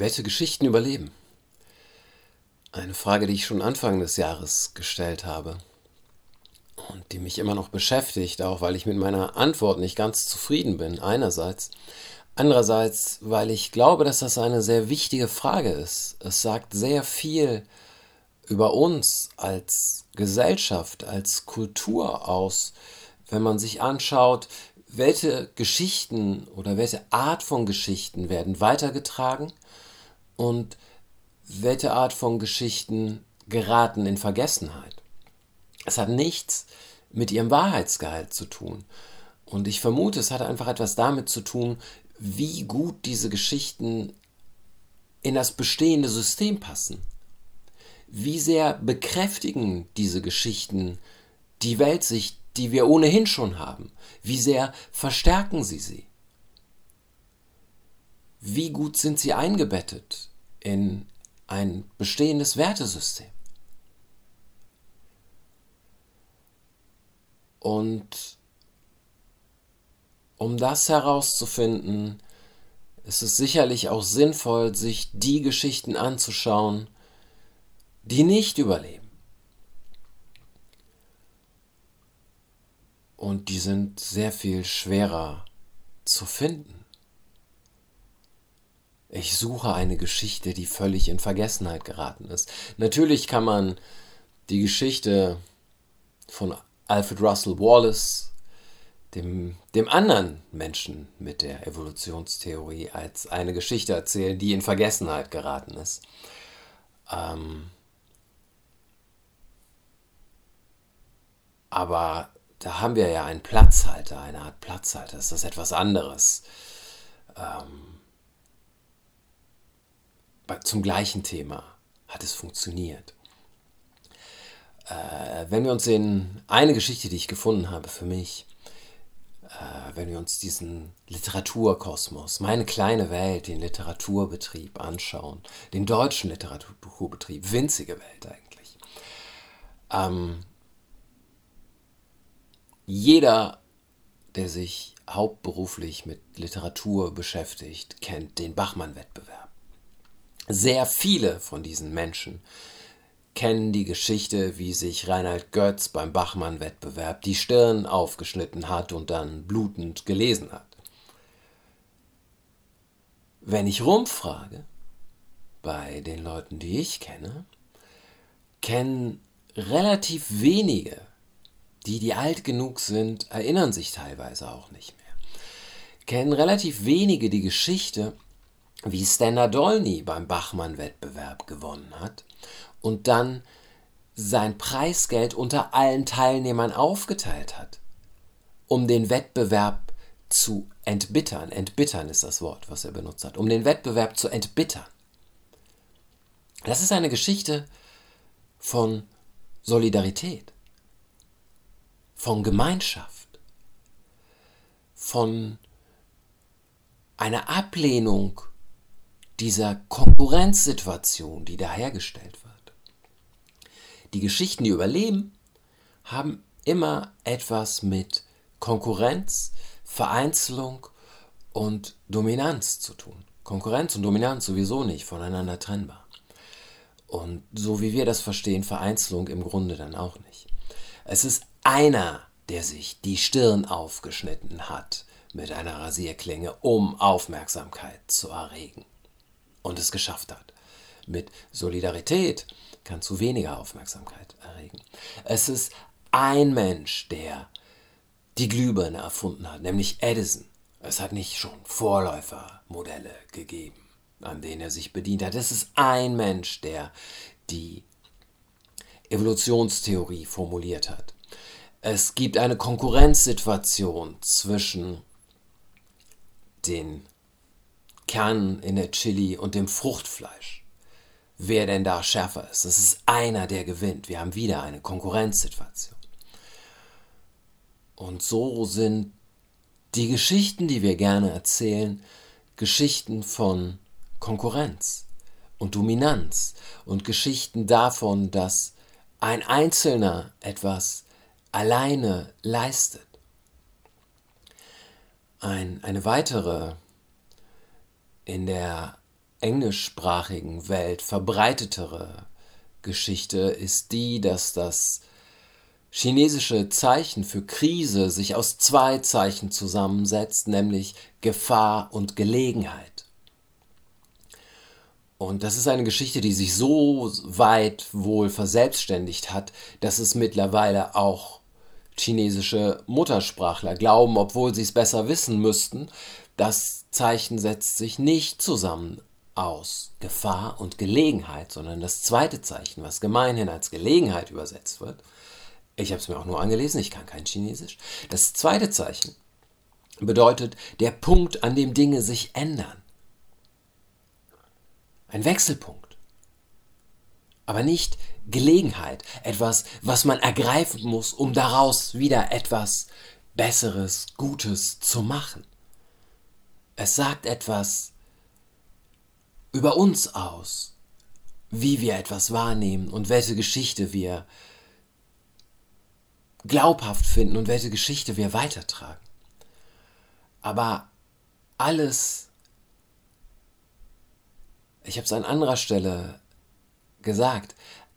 Welche Geschichten überleben? Eine Frage, die ich schon Anfang des Jahres gestellt habe und die mich immer noch beschäftigt, auch weil ich mit meiner Antwort nicht ganz zufrieden bin, einerseits. Andererseits, weil ich glaube, dass das eine sehr wichtige Frage ist. Es sagt sehr viel über uns als Gesellschaft, als Kultur aus, wenn man sich anschaut, welche Geschichten oder welche Art von Geschichten werden weitergetragen und welche Art von Geschichten geraten in Vergessenheit. Es hat nichts mit ihrem Wahrheitsgehalt zu tun. Und ich vermute, es hat einfach etwas damit zu tun, wie gut diese Geschichten in das bestehende System passen. Wie sehr bekräftigen diese Geschichten die Weltsicht, die wir ohnehin schon haben? Wie sehr verstärken sie sie? Wie gut sind sie eingebettet in ein bestehendes Wertesystem? Und um das herauszufinden, ist es sicherlich auch sinnvoll, sich die Geschichten anzuschauen, die nicht überleben. Und die sind sehr viel schwerer zu finden. Ich suche eine Geschichte, die völlig in Vergessenheit geraten ist. Natürlich kann man die Geschichte von Alfred Russel Wallace, dem, dem anderen Menschen mit der Evolutionstheorie, als eine Geschichte erzählen, die in Vergessenheit geraten ist. Ähm, aber da haben wir ja einen Platzhalter, eine Art Platzhalter. Das ist etwas anderes. Ähm, zum gleichen Thema hat es funktioniert. Äh, wenn wir uns in eine Geschichte, die ich gefunden habe für mich, äh, wenn wir uns diesen Literaturkosmos, meine kleine Welt, den Literaturbetrieb anschauen, den deutschen Literaturbetrieb, winzige Welt eigentlich. Ähm, jeder, der sich hauptberuflich mit Literatur beschäftigt, kennt den Bachmann-Wettbewerb. Sehr viele von diesen Menschen kennen die Geschichte, wie sich Reinhard Götz beim Bachmann-Wettbewerb die Stirn aufgeschnitten hat und dann blutend gelesen hat. Wenn ich rumfrage, bei den Leuten, die ich kenne, kennen relativ wenige, die, die alt genug sind, erinnern sich teilweise auch nicht mehr. Kennen relativ wenige die Geschichte, wie Stena Dolny beim Bachmann-Wettbewerb gewonnen hat und dann sein Preisgeld unter allen Teilnehmern aufgeteilt hat, um den Wettbewerb zu entbittern. Entbittern ist das Wort, was er benutzt hat, um den Wettbewerb zu entbittern. Das ist eine Geschichte von Solidarität, von Gemeinschaft, von einer Ablehnung dieser Konkurrenzsituation, die da hergestellt wird. Die Geschichten, die überleben, haben immer etwas mit Konkurrenz, Vereinzelung und Dominanz zu tun. Konkurrenz und Dominanz sowieso nicht voneinander trennbar. Und so wie wir das verstehen, Vereinzelung im Grunde dann auch nicht. Es ist einer, der sich die Stirn aufgeschnitten hat mit einer Rasierklinge, um Aufmerksamkeit zu erregen. Und es geschafft hat. Mit Solidarität kann zu weniger Aufmerksamkeit erregen. Es ist ein Mensch, der die Glühbirne erfunden hat, nämlich Edison. Es hat nicht schon Vorläufermodelle gegeben, an denen er sich bedient hat. Es ist ein Mensch, der die Evolutionstheorie formuliert hat. Es gibt eine Konkurrenzsituation zwischen den Kernen in der Chili und dem Fruchtfleisch wer denn da schärfer ist. Es ist einer, der gewinnt. Wir haben wieder eine Konkurrenzsituation. Und so sind die Geschichten, die wir gerne erzählen, Geschichten von Konkurrenz und Dominanz und Geschichten davon, dass ein Einzelner etwas alleine leistet. Ein, eine weitere in der englischsprachigen Welt verbreitetere Geschichte ist die, dass das chinesische Zeichen für Krise sich aus zwei Zeichen zusammensetzt, nämlich Gefahr und Gelegenheit. Und das ist eine Geschichte, die sich so weit wohl verselbstständigt hat, dass es mittlerweile auch chinesische Muttersprachler glauben, obwohl sie es besser wissen müssten, das Zeichen setzt sich nicht zusammen aus Gefahr und Gelegenheit, sondern das zweite Zeichen, was gemeinhin als Gelegenheit übersetzt wird, ich habe es mir auch nur angelesen, ich kann kein Chinesisch, das zweite Zeichen bedeutet der Punkt, an dem Dinge sich ändern. Ein Wechselpunkt. Aber nicht Gelegenheit, etwas, was man ergreifen muss, um daraus wieder etwas Besseres, Gutes zu machen. Es sagt etwas über uns aus, wie wir etwas wahrnehmen und welche Geschichte wir glaubhaft finden und welche Geschichte wir weitertragen. Aber alles ich habe es an anderer Stelle gesagt,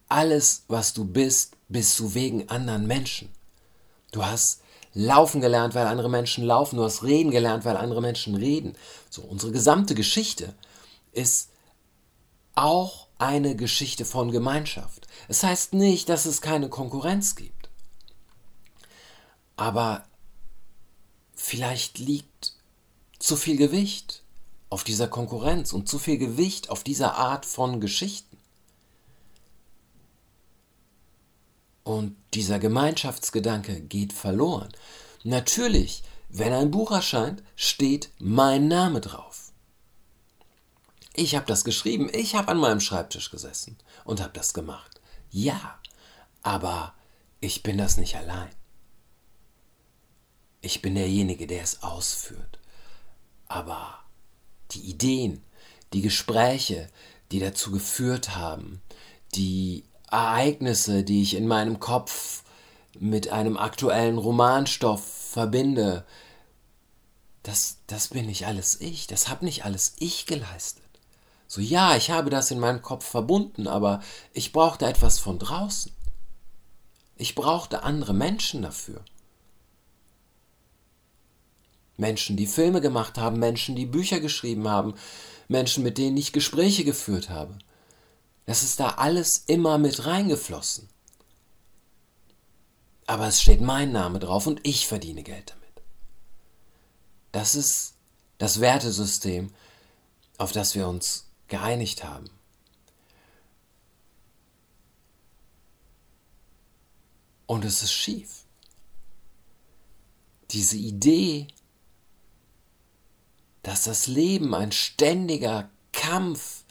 alles, was du bist, bist du wegen anderen Menschen. Du hast laufen gelernt, weil andere Menschen laufen, du hast reden gelernt, weil andere Menschen reden. So, unsere gesamte Geschichte ist auch eine Geschichte von Gemeinschaft. Es heißt nicht, dass es keine Konkurrenz gibt. Aber vielleicht liegt zu viel Gewicht auf dieser Konkurrenz und zu viel Gewicht auf dieser Art von Geschichten. Und dieser Gemeinschaftsgedanke geht verloren. Natürlich, wenn ein Buch erscheint, steht mein Name drauf. Ich habe das geschrieben, ich habe an meinem Schreibtisch gesessen und habe das gemacht. Ja, aber ich bin das nicht allein. Ich bin derjenige, der es ausführt. Aber die Ideen, die Gespräche, die dazu geführt haben, die Ereignisse, die ich in meinem Kopf mit einem aktuellen Romanstoff verbinde, das, das bin nicht alles ich, das habe nicht alles ich geleistet. So ja, ich habe das in meinem Kopf verbunden, aber ich brauchte etwas von draußen. Ich brauchte andere Menschen dafür. Menschen, die Filme gemacht haben, Menschen, die Bücher geschrieben haben, Menschen, mit denen ich Gespräche geführt habe. Das ist da alles immer mit reingeflossen. Aber es steht mein Name drauf und ich verdiene Geld damit. Das ist das Wertesystem, auf das wir uns geeinigt haben. Und es ist schief. Diese Idee, dass das Leben ein ständiger Kampf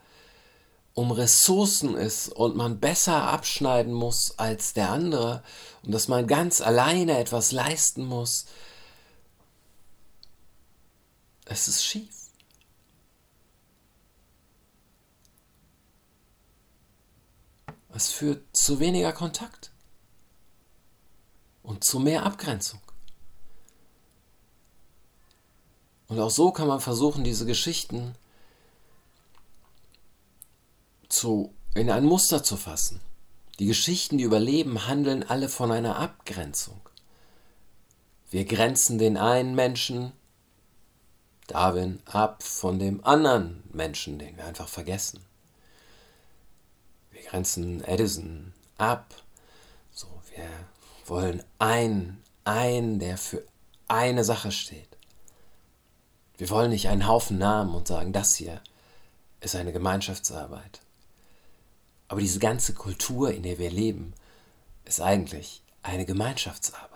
um Ressourcen ist und man besser abschneiden muss als der andere und dass man ganz alleine etwas leisten muss, es ist schief. Es führt zu weniger Kontakt und zu mehr Abgrenzung. Und auch so kann man versuchen, diese Geschichten zu, in ein Muster zu fassen. Die Geschichten, die überleben, handeln alle von einer Abgrenzung. Wir grenzen den einen Menschen, Darwin, ab von dem anderen Menschen, den wir einfach vergessen. Wir grenzen Edison ab. So, wir wollen einen, einen, der für eine Sache steht. Wir wollen nicht einen Haufen Namen und sagen, das hier ist eine Gemeinschaftsarbeit. Aber diese ganze Kultur, in der wir leben, ist eigentlich eine Gemeinschaftsarbeit.